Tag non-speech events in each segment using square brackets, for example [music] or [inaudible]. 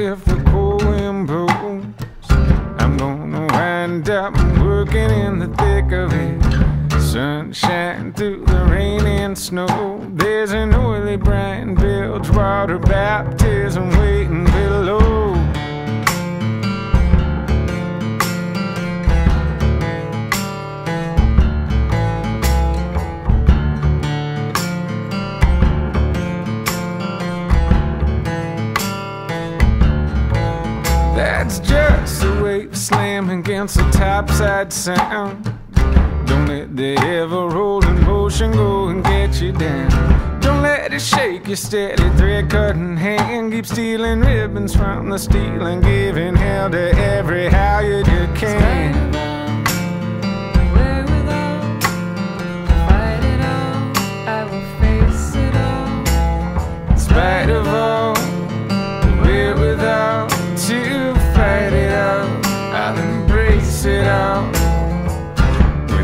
if the wind blows. I'm gonna wind up working in the thick of it. Sunshine through the rain and snow. There's an oily brine bilge water baptism waiting below. That's just a wave slamming against the topside sound. Don't let the ever rolling motion go and get you down. Don't let it shake your steady thread cutting hand. Keep stealing ribbons from the steel and giving hell to every how you can.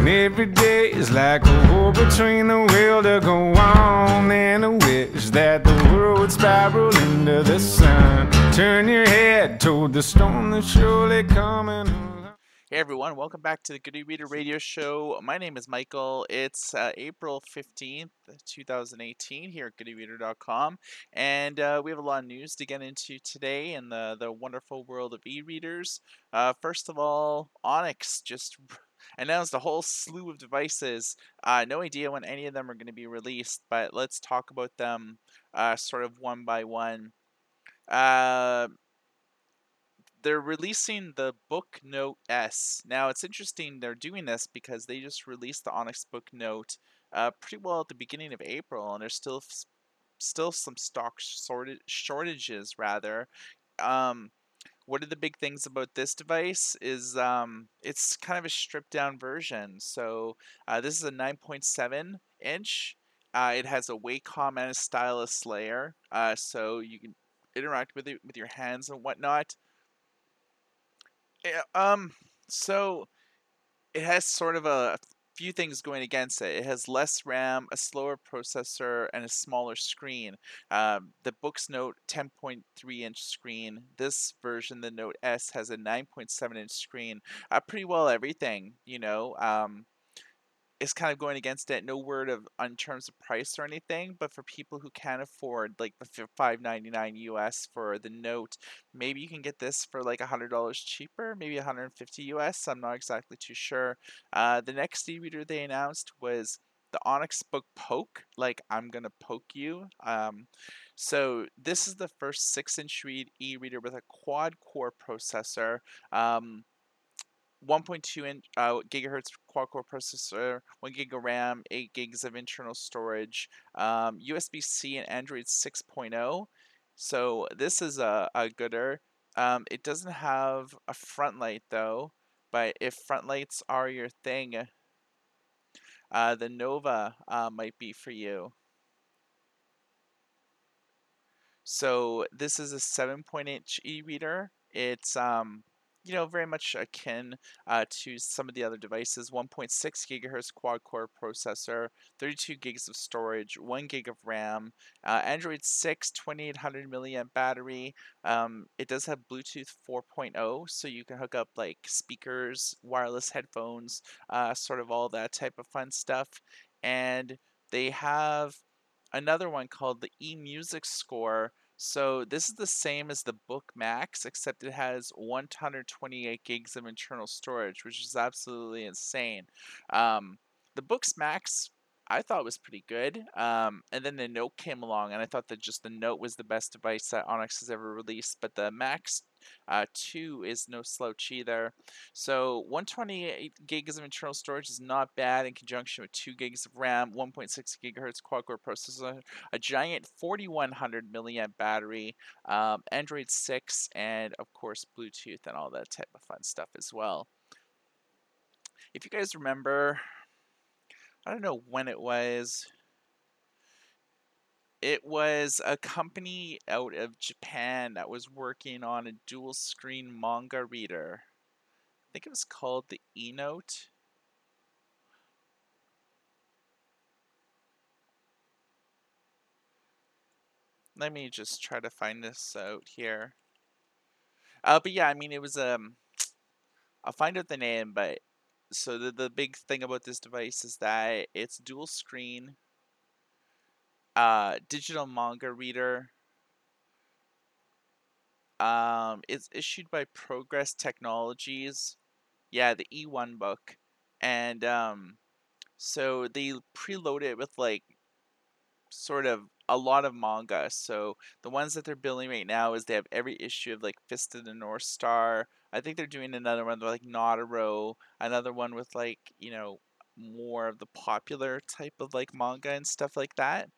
When every day is like a war between the will to go on and a wish that the world would spiral into the sun. Turn your head toward the storm that's surely coming. Hey everyone, welcome back to the Good E-Reader Radio Show. My name is Michael. It's uh, April 15th, 2018 here at goodereader.com. And uh, we have a lot of news to get into today in the, the wonderful world of e-readers. Uh, first of all, Onyx just [laughs] announced a whole slew of devices. Uh, no idea when any of them are going to be released, but let's talk about them uh, sort of one by one. Uh, they're releasing the Book Note S. Now it's interesting they're doing this because they just released the Onyx Book Note uh, pretty well at the beginning of April, and there's still still some stock shortage, shortages rather. Um, one of the big things about this device is um, it's kind of a stripped down version. So uh, this is a 9.7 inch. Uh, it has a Wacom and a stylus layer, uh, so you can interact with it with your hands and whatnot. Yeah, um, so it has sort of a few things going against it. It has less RAM, a slower processor, and a smaller screen. Um, the Boox Note 10.3 inch screen. This version, the Note S, has a 9.7 inch screen. Uh, pretty well everything, you know. Um, is kind of going against it. No word of on terms of price or anything, but for people who can't afford like the five ninety nine US for the Note, maybe you can get this for like hundred dollars cheaper, maybe 150 US. I'm not exactly too sure. Uh, the next e-reader they announced was the Onyx Book Poke, like I'm gonna poke you. Um, so this is the first six-inch read e-reader with a quad-core processor. Um, 1.2 inch uh, gigahertz quad core processor, 1 gig of RAM, 8 gigs of internal storage, um, USB C and Android 6.0. So this is a, a gooder. Um, it doesn't have a front light though, but if front lights are your thing, uh, the Nova uh, might be for you. So this is a 7.8 inch e-reader. It's um, you know, very much akin uh, to some of the other devices. 1.6 gigahertz quad core processor, 32 gigs of storage, 1 gig of RAM, uh, Android 6, 2800 milliamp battery. Um, it does have Bluetooth 4.0, so you can hook up like speakers, wireless headphones, uh, sort of all that type of fun stuff. And they have another one called the eMusic Score so this is the same as the Book Max, except it has 128 gigs of internal storage, which is absolutely insane. Um, the Boox Max I thought was pretty good. Um, and then the Note came along, and I thought that just the Note was the best device that Onyx has ever released. But the Max uh, 2 is no slouch either. So 128 gigs of internal storage is not bad in conjunction with 2 gigs of RAM, 1.6 gigahertz quad-core processor, a giant 4100 milliamp battery, um, Android 6, and of course Bluetooth and all that type of fun stuff as well. If you guys remember, I don't know when it was. It was a company out of Japan that was working on a dual screen manga reader. I think it was called the E Note. Let me just try to find this out here. Uh, but yeah, I mean, it was um, I'll find out the name, but so the the big thing about this device is that it's dual screen, uh, digital manga reader. Um, it's issued by Progress Technologies. Yeah, the E1 book, and um, so they preload it with like sort of a lot of manga. So the ones that they're building right now is they have every issue of like Fist of the North Star. I think they're doing another one with like Naruto, another one with like, you know, more of the popular type of like manga and stuff like that.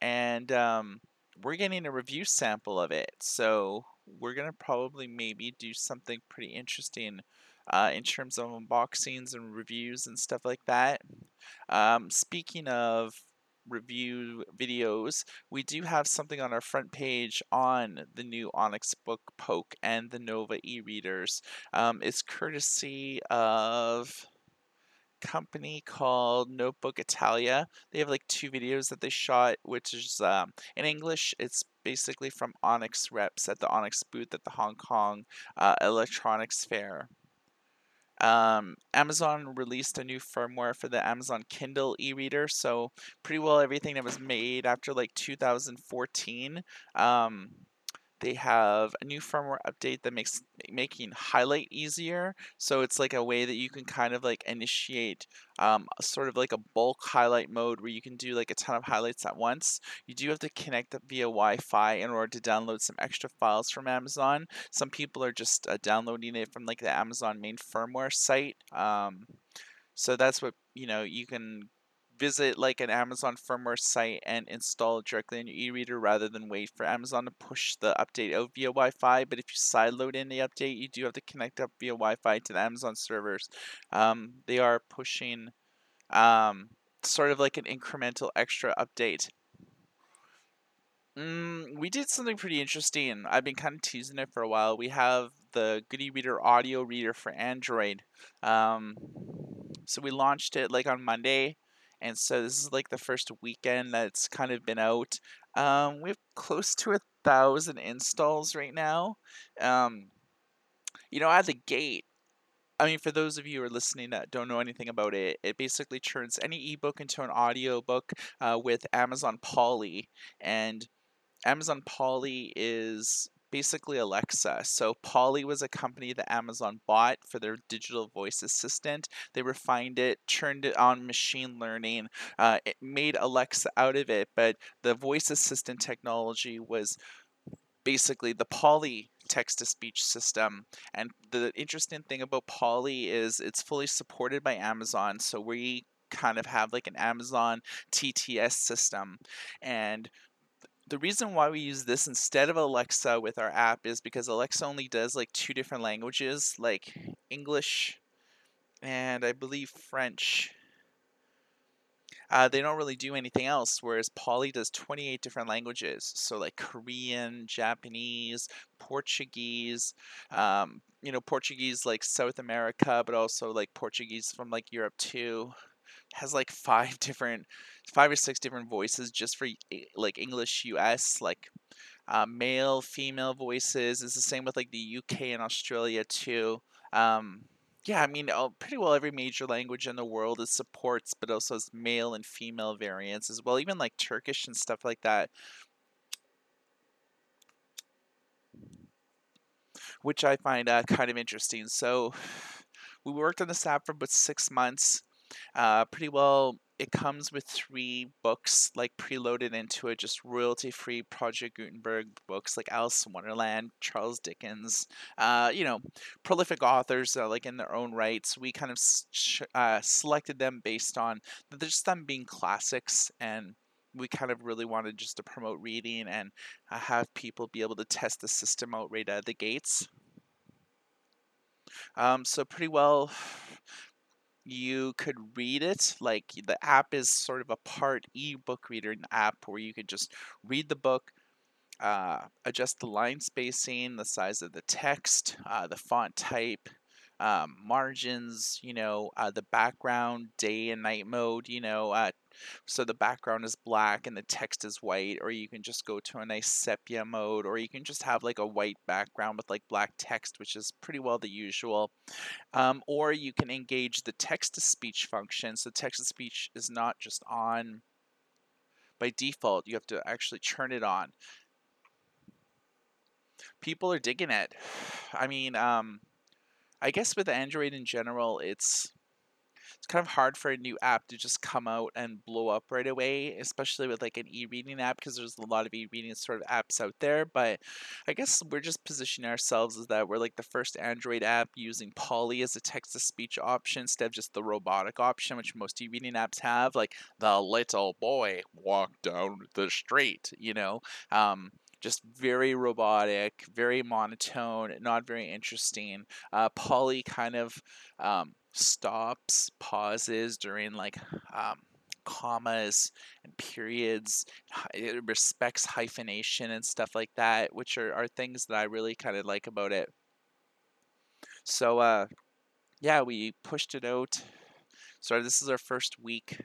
And um, we're getting a review sample of it. So we're to probably maybe do something pretty interesting uh, in terms of unboxings and reviews and stuff like that. Um, speaking of review videos, we do have something on our front page on the new Onyx Book Poke and the Nova e-readers. Um, it's courtesy of company called Notebook Italia. They have like two videos that they shot, which is um, in English. It's basically from Onyx reps at the Onyx booth at the Hong Kong uh, Electronics Fair. Um, Amazon released a new firmware for the Amazon Kindle e-reader, so pretty well everything that was made after like 2014 um, they have a new firmware update that makes making highlight easier. So it's like a way that you can kind of like initiate um, sort of like a bulk highlight mode where you can do like a ton of highlights at once. You do have to connect via Wi-Fi in order to download some extra files from Amazon. Some people are just uh, downloading it from like the Amazon main firmware site. Um, so that's what you know you can visit like an Amazon firmware site and install it directly on your e-reader rather than wait for Amazon to push the update out via Wi-Fi. But if you sideload in the update, you do have to connect up via Wi-Fi to the Amazon servers. Um, they are pushing um, sort of like an incremental extra update. Mm, we did something pretty interesting. I've been kind of teasing it for a while. We have the Good e-Reader audio reader for Android. Um, so we launched it like on Monday and so this is like the first weekend that's kind of been out. Um, we have close to a thousand installs right now. Um, you know, at the gate, I mean, for those of you who are listening that don't know anything about it, it basically turns any ebook into an audio book uh, with Amazon Polly. And Amazon Polly is basically Alexa. So Polly was a company that Amazon bought for their digital voice assistant. They refined it, turned it on machine learning, uh, it made Alexa out of it, but the voice assistant technology was basically the Polly text to speech system. And the interesting thing about Polly is it's fully supported by Amazon. So we kind of have like an Amazon TTS system. And the reason why we use this instead of Alexa with our app is because Alexa only does like two different languages, like English and I believe French. Uh, they don't really do anything else, whereas Polly does 28 different languages. So, like Korean, Japanese, Portuguese, um, you know, Portuguese like South America, but also like Portuguese from like Europe too has like five [laughs] different, five or six different voices just for like English US, like uh, male, female voices. It's the same with like the UK and Australia too. Um, yeah, I mean, oh, pretty well every major language in the world is supports, but also has male and female variants as well. Even like Turkish and stuff like that. Which I find uh, kind of interesting. So, [sighs] we worked on this app for about six months. Uh, pretty well, it comes with three books like preloaded into it, just royalty free Project Gutenberg books like Alice in Wonderland, Charles Dickens, uh, you know, prolific authors uh, like in their own rights. We kind of uh, selected them based on just them being classics and we kind of really wanted just to promote reading and uh, have people be able to test the system out right out of the gates. Um, so pretty well you could read it like the app is sort of a part ebook reader an app where you could just read the book uh, adjust the line spacing the size of the text uh, the font type um, margins, you know, uh, the background, day and night mode, you know, uh, so the background is black and the text is white, or you can just go to a nice sepia mode, or you can just have like a white background with like black text, which is pretty well the usual. Um, or you can engage the text to speech function. So text to speech is not just on by default, you have to actually turn it on. People are digging it. [sighs] I mean, um, I guess with Android in general, it's it's kind of hard for a new app to just come out and blow up right away, especially with like an e-reading app because there's a lot of e-reading sort of apps out there. But I guess we're just positioning ourselves as that we're like the first Android app using Polly as a text-to-speech option instead of just the robotic option, which most e-reading apps have, like the little boy walked down the street, you know. Um, just very robotic, very monotone, not very interesting. Uh, Polly kind of um, stops, pauses during like um, commas and periods. It respects hyphenation and stuff like that, which are, are things that I really kind of like about it. So, uh, yeah, we pushed it out. So, this is our first week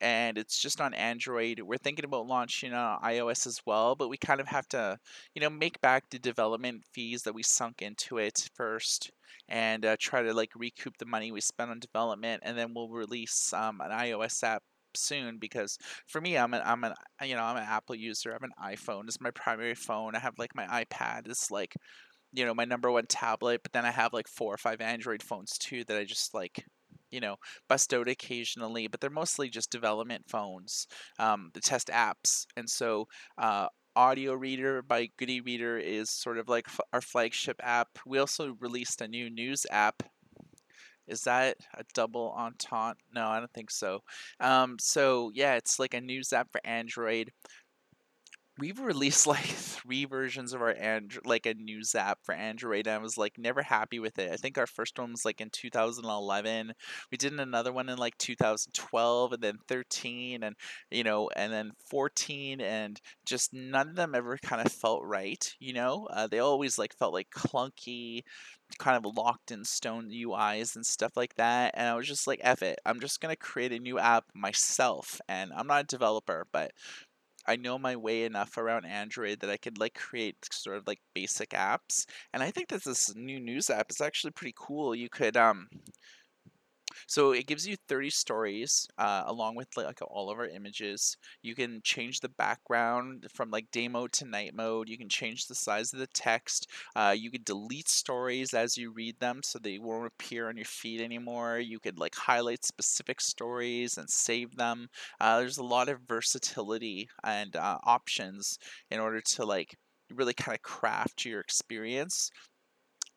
and it's just on Android. We're thinking about launching on iOS as well, but we kind of have to, you know, make back the development fees that we sunk into it first, and uh, try to like recoup the money we spent on development, and then we'll release um, an iOS app soon because for me I'm an I'm an you know I'm an Apple user. I have an iPhone. It's my primary phone. I have like my iPad is like you know my number one tablet, but then I have like four or five Android phones too that I just like you know, bust out occasionally, but they're mostly just development phones, um, the test apps. And so, uh, Audio Reader by Good e-Reader is sort of like f- our flagship app. We also released a new news app. Is that a double entente? No, I don't think so. Um, so yeah, it's like a news app for Android we've released [laughs] like three versions of our Android, like a news app for Android. And I was like never happy with it. I think our first one was like in 2011. We did another one in like 2012 and then 13 and you know and then 14 and just none of them ever kind of felt right. You know, uh, they always like felt like clunky kind of locked in stone UIs and stuff like that. And I was just like, F it. I'm just going to create a new app myself. And I'm not a developer, but I know my way enough around Android that I could like create sort of like basic apps. And I think that this new news app is actually pretty cool. You could um so it gives you 30 stories uh, along with like all of our images. You can change the background from like day mode to night mode. You can change the size of the text. Uh, you can delete stories as you read them so they won't appear on your feed anymore. You could like highlight specific stories and save them. Uh, there's a lot of versatility and uh, options in order to like really kind of craft your experience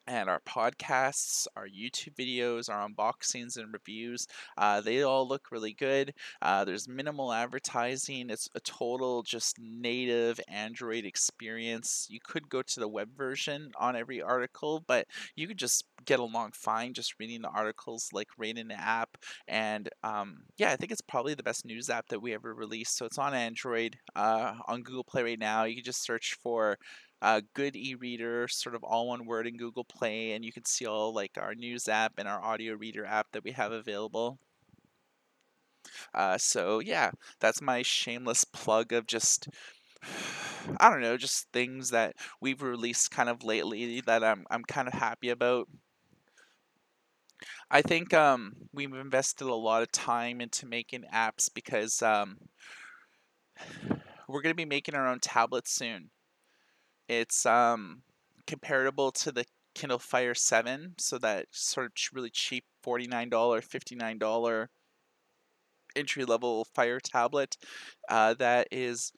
and our podcasts, our YouTube videos, our unboxings and reviews. Uh, they all look really good. Uh, there's minimal advertising. It's a total just native Android experience. You could go to the web version on every article, but you could just get along fine just reading the articles like right in the app. And um, yeah, I think it's probably the best news app that we ever released. So it's on Android, uh, on Google Play right now. You can just search for uh, good e-reader, sort of all one word in Google Play, and you can see all like our news app and our audio reader app that we have available. Uh, so yeah, that's my shameless plug of just [sighs] I don't know, just things that we've released kind of lately that I'm I'm kind of happy about. I think um, we've invested a lot of time into making apps because um, [sighs] we're going to be making our own tablets soon. It's um, comparable to the Kindle Fire 7, so that sort of really cheap $49, $59 entry level Fire tablet uh, that is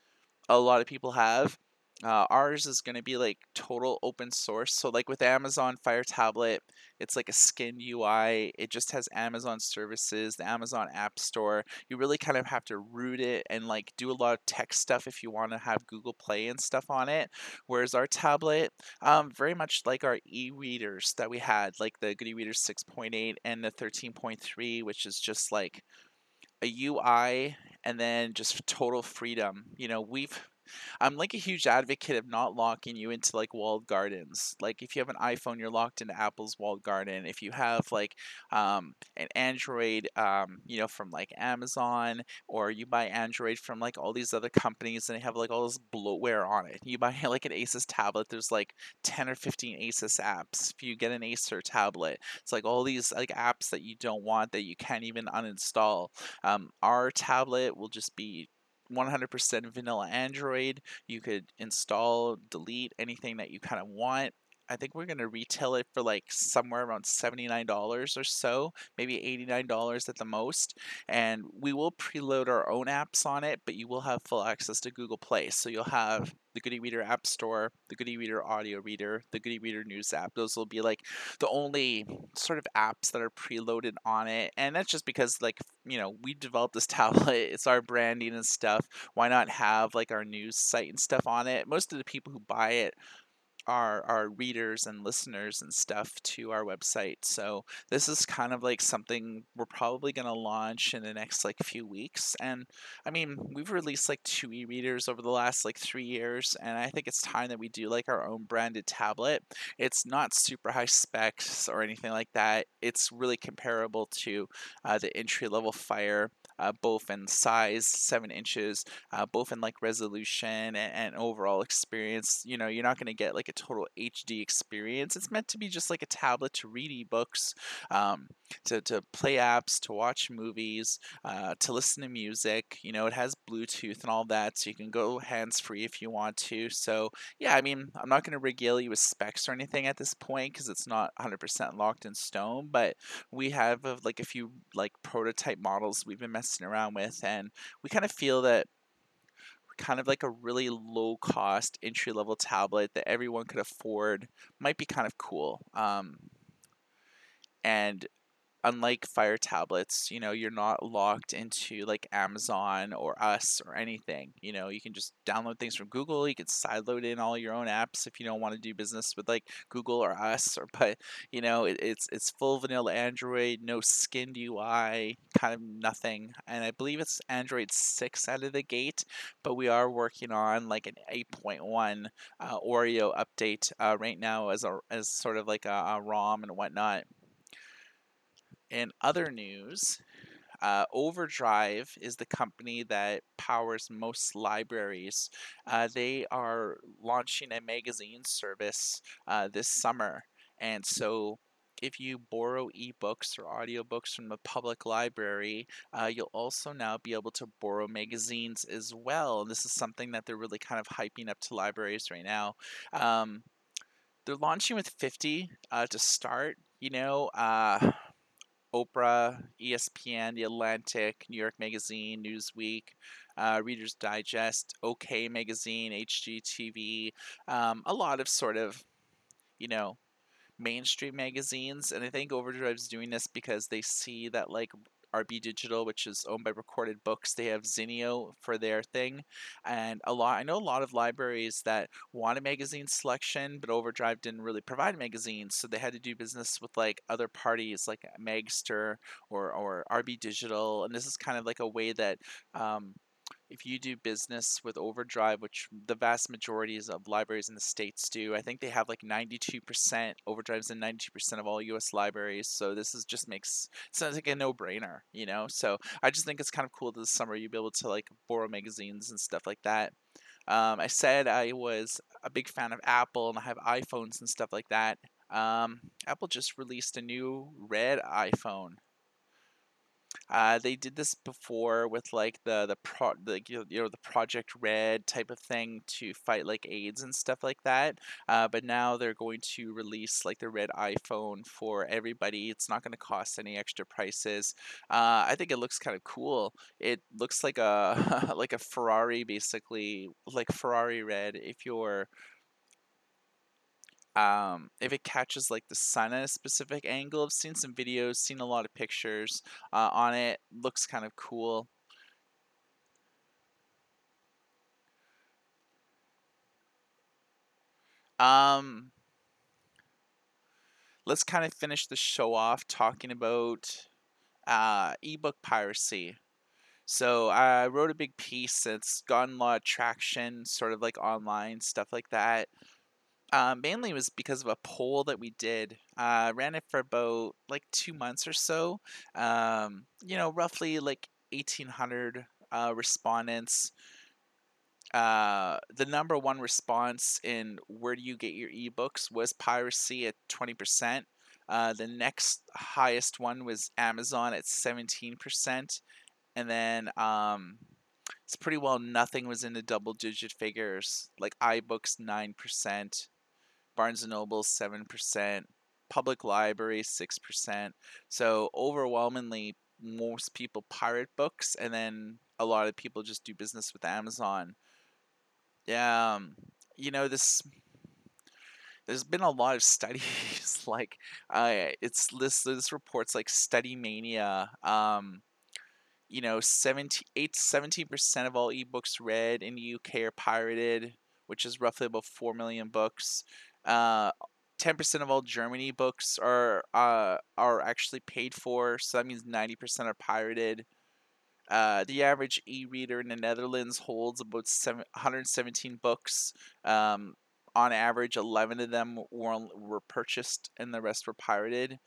a lot of people have. Uh, ours is going to be like total open source. So, like with Amazon Fire Tablet, it's like a skin UI. It just has Amazon services, the Amazon App Store. You really kind of have to root it and like do a lot of tech stuff if you want to have Google Play and stuff on it. Whereas our tablet, um, very much like our e-readers that we had, like the Good e-Reader 6.8 and the 13.3, which is just like a UI and then just total freedom. You know, we've I'm like a huge advocate of not locking you into like walled gardens. Like if you have an iPhone, you're locked into Apple's walled garden. If you have like um, an Android, um, you know, from like Amazon, or you buy Android from like all these other companies and they have like all this bloatware on it. You buy [laughs] like an Asus tablet, there's like 10 or 15 Asus apps. If you get an Acer tablet, it's like all these like apps that you don't want that you can't even uninstall. Um, our tablet will just be 100% vanilla Android. You could install, delete anything that you kind of want. I think we're to retail it for like somewhere around $79 or so, maybe $89 at the most. And we will preload our own apps on it, but you will have full access to Google Play. So you'll have the Good e-Reader App Store, the Good e-Reader Audio Reader, the Good e-Reader News app. Those will be like the only sort of apps that are preloaded on it. And that's just because like, you know, we developed this [laughs] tablet, it's our branding and stuff. Why not have like our news site and stuff on it? Most of the people who buy it our our readers and listeners and stuff to our website. So this is kind of like something we're probably going to launch in the next like few weeks. And I mean, we've released like two e-readers over the last like 3 years and I think it's time that we do like our own branded tablet. It's not super high specs or anything like that. It's really comparable to uh, the entry level Fire uh, both in size, seven inches, uh, both in like resolution and, and overall experience. You know, you're not going to get like a total HD experience. It's meant to be just like a tablet to read ebooks, um, to, to play apps, to watch movies, uh, to listen to music. You know, it has Bluetooth and all that, so you can go hands free if you want to. So, yeah, I mean, I'm not going to regale you with specs or anything at this point because it's not 100% locked in stone, but we have uh, like a few like prototype models we've been messing around with, and we kind of feel that kind of like a really low cost entry level tablet that everyone could afford might be kind of cool. Um, and unlike Fire tablets, you know, you're not locked into like Amazon or us or anything. You know, you can just download things from Google. You can sideload in all your own apps if you don't want to do business with like Google or us. Or but you know, it, it's it's full vanilla Android, no skinned UI, kind of nothing. And I believe it's Android six out of the gate. But we are working on like an 8.1 uh, Oreo update uh, right now as a as sort of like a, a ROM and whatnot. In other news, uh, Overdrive is the company that powers most libraries. Uh, they are launching a magazine service uh, this summer. And so if you borrow ebooks or audiobooks from the public library, uh, you'll also now be able to borrow magazines as well. And this is something that they're really kind of hyping up to libraries right now. Um, they're launching with 50 uh, to start. You know, uh, Oprah, ESPN, The Atlantic, New York Magazine, Newsweek, uh, Reader's Digest, OK Magazine, HGTV, um, a lot of sort of, you know, mainstream magazines. And I think Overdrive's doing this because they see that like RB Digital, which is owned by Recorded Books. They have Zinio for their thing, and a lot. I know a lot of libraries that want a magazine selection, but Overdrive didn't really provide magazines, so they had to do business with like other parties, like Magzter or or RB Digital, and this is kind of like a way that um, if you do business with Overdrive, which the vast majorities of libraries in the states do, I think they have like 92% Overdrives in 92% of all U.S. libraries. So this is just makes sounds like a no-brainer, you know. So I just think it's kind of cool this summer you'll be able to like borrow magazines and stuff like that. Um, I said I was a big fan of Apple and I have iPhones and stuff like that. Um, Apple just released a new red iPhone. Uh, they did this before with like the the pro the you know the Project Red type of thing to fight like AIDS and stuff like that. Uh, but now they're going to release like the red iPhone for everybody. It's not going to cost any extra prices. Uh, I think it looks kind of cool. It looks like a [laughs] like a Ferrari basically, like Ferrari red. If you're um, if it catches like the sun at a specific angle. I've seen some videos, seen a lot of pictures uh, on it. Looks kind of cool. Um, let's kind of finish the show off talking about uh, ebook piracy. So I wrote a big piece. It's gotten a lot of traction, sort of like online stuff like that. Um, mainly was because of a poll that we did. Uh, ran it for about like two months or so. Um, you know, roughly like eighteen hundred uh, respondents. Uh, the number one response in where do you get your ebooks was piracy at 20%. Uh, the next highest one was Amazon at 17%. And then um, it's pretty well nothing was in the double digit figures, like iBooks 9%, Barnes & Noble 7%, Public Library 6%. So overwhelmingly, most people pirate books, and then a lot of people just do business with Amazon. Yeah, um, you know this. There's been a lot of studies [laughs] like uh, it's this this reports like Study Mania. Um, you know, 17, 8 17% of all ebooks read in the UK are pirated, which is roughly about 4 million books. Uh, 10% of all Germany books are uh, are actually paid for, so that means 90% are pirated. Uh, the average e-reader in the Netherlands holds about seven, 117 books. Um, on average, 11 of them were, were purchased and the rest were pirated.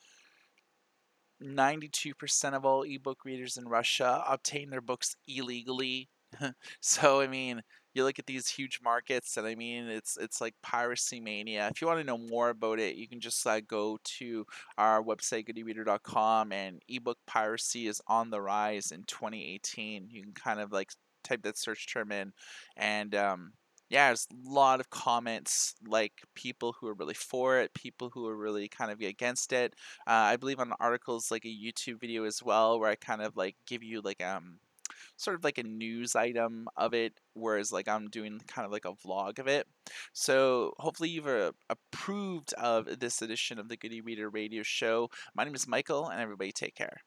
92% of all ebook readers in Russia obtain their books illegally. [laughs] so, I mean, you look at these huge markets and i mean it's it's like piracy mania if you want to know more about it you can just uh, go to our website goodereader.com and ebook piracy is on the rise in 2018 you can kind of like type that search term in and um, yeah, there's a lot of comments, like people who are really for it, people who are really kind of against it. Uh, I believe on articles like a YouTube video as well, where I kind of like give you like um sort of like a news item of it, whereas like I'm doing kind of like a vlog of it. So hopefully you've uh, approved of this edition of the Good E-Reader Radio Show. My name is Michael, and everybody take care.